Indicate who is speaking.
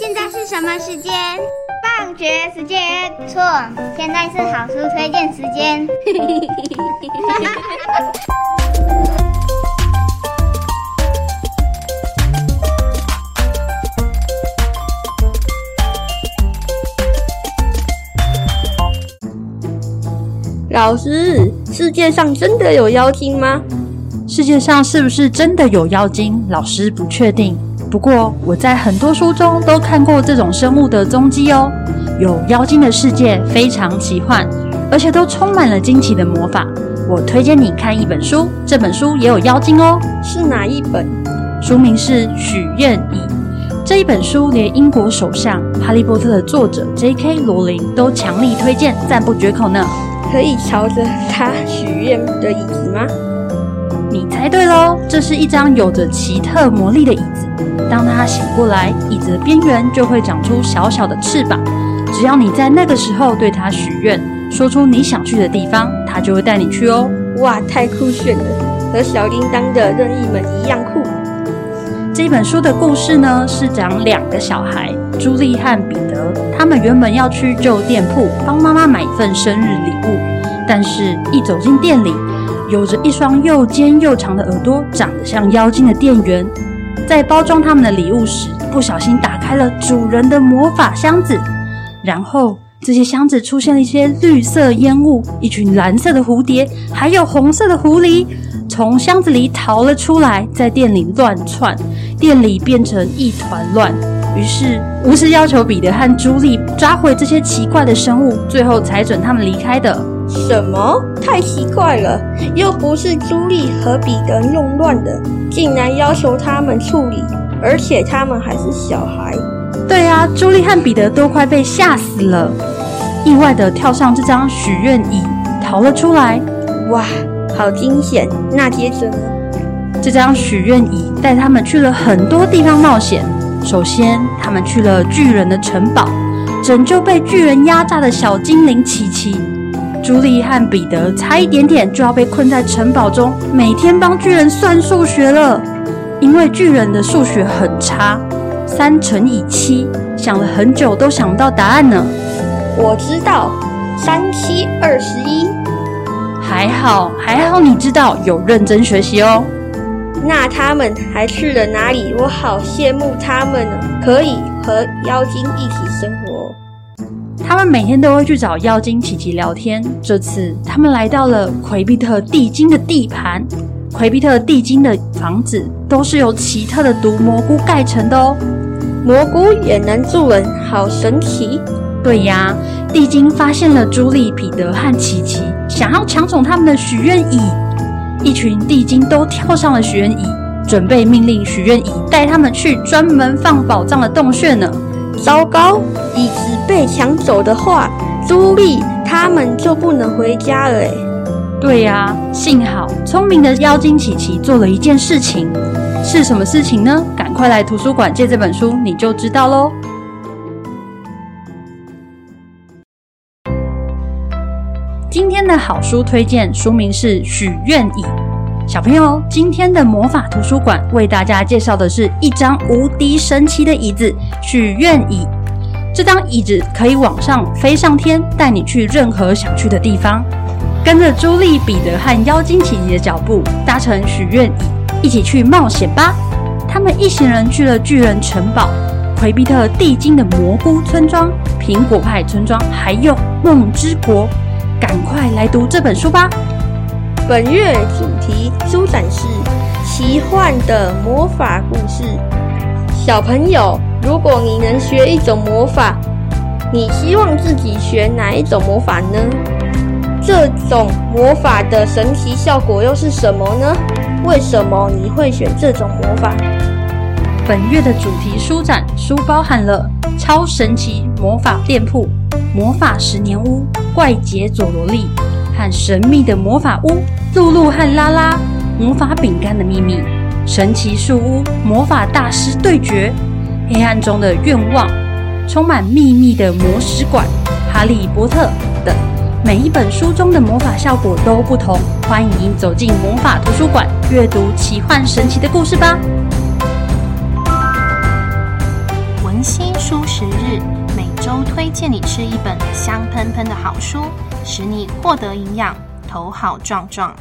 Speaker 1: 现在是什么时间？
Speaker 2: 放学时间。错，现在是好书推荐时间。
Speaker 3: 老师，世界上真的有妖精吗？
Speaker 4: 世界上是不是真的有妖精？老师不确定。不过我在很多书中都看过这种生物的踪迹哦。有妖精的世界非常奇幻，而且都充满了惊奇的魔法。我推荐你看一本书，这本书也有妖精哦。
Speaker 3: 是哪一本？
Speaker 4: 书名是《许愿椅》。这一本书连英国首相《哈利波特》的作者 J.K. 罗琳都强力推荐，赞不绝口呢。
Speaker 3: 可以朝着他许愿的椅子吗？
Speaker 4: 你猜对喽，这是一张有着奇特魔力的椅子。当他醒过来，椅子的边缘就会长出小小的翅膀。只要你在那个时候对它许愿，说出你想去的地方，它就会带你去哦。
Speaker 3: 哇，太酷炫了，和小叮当的任意门一样酷。
Speaker 4: 这本书的故事呢，是讲两个小孩，朱莉和彼得。他们原本要去旧店铺帮妈妈买一份生日礼物，但是一走进店里，有着一双又尖又长的耳朵、长得像妖精的店员，在包装他们的礼物时，不小心打开了主人的魔法箱子，然后这些箱子出现了一些绿色烟雾，一群蓝色的蝴蝶，还有红色的狐狸。从箱子里逃了出来，在店里乱窜，店里变成一团乱。于是巫师要求彼得和朱莉抓回这些奇怪的生物，最后才准他们离开的。
Speaker 3: 什么？太奇怪了！又不是朱莉和彼得弄乱的，竟然要求他们处理，而且他们还是小孩。
Speaker 4: 对啊，朱莉和彼得都快被吓死了，意外的跳上这张许愿椅，逃了出来。
Speaker 3: 哇！好惊险！那接着呢？
Speaker 4: 这张许愿椅带他们去了很多地方冒险。首先，他们去了巨人的城堡，拯救被巨人压榨的小精灵琪琪。朱莉和彼得差一点点就要被困在城堡中，每天帮巨人算数学了。因为巨人的数学很差，三乘以七，想了很久都想不到答案呢。
Speaker 3: 我知道，三七二十一。
Speaker 4: 还好，还好，你知道有认真学习哦。
Speaker 3: 那他们还去了哪里？我好羡慕他们呢，可以和妖精一起生活。
Speaker 4: 他们每天都会去找妖精琪琪聊天。这次他们来到了魁比特地精的地盘。魁比特地精的房子都是由奇特的毒蘑菇盖成的哦。
Speaker 3: 蘑菇也能助人，好神奇。
Speaker 4: 对呀，地精发现了朱莉、彼得和琪琪，想要抢走他们的许愿椅。一群地精都跳上了许愿椅，准备命令许愿椅带他们去专门放宝藏的洞穴呢。
Speaker 3: 糟糕，椅子被抢走的话，朱莉他们就不能回家了。哎，
Speaker 4: 对呀，幸好聪明的妖精琪琪做了一件事情，是什么事情呢？赶快来图书馆借这本书，你就知道喽。今天的好书推荐书名是《许愿椅》。小朋友，今天的魔法图书馆为大家介绍的是一张无敌神奇的椅子——许愿椅。这张椅子可以往上飞上天，带你去任何想去的地方。跟着朱莉、彼得和妖精琪琪的脚步，搭乘许愿椅，一起去冒险吧！他们一行人去了巨人城堡、魁比特地精的蘑菇村庄、苹果派村庄，还有梦之国。赶快来读这本书吧！
Speaker 3: 本月主题书展是奇幻的魔法故事。小朋友，如果你能学一种魔法，你希望自己学哪一种魔法呢？这种魔法的神奇效果又是什么呢？为什么你会选这种魔法？
Speaker 4: 本月的主题书展书包含了超神奇魔法店铺、魔法十年屋。怪杰佐罗利和神秘的魔法屋，露露和拉拉魔法饼干的秘密，神奇树屋魔法大师对决，黑暗中的愿望，充满秘密的魔石馆，哈利波特等。每一本书中的魔法效果都不同，欢迎走进魔法图书馆，阅读奇幻神奇的故事吧。
Speaker 1: 文心书。食日，每周推荐你吃一本香喷喷的好书，使你获得营养，头好壮壮。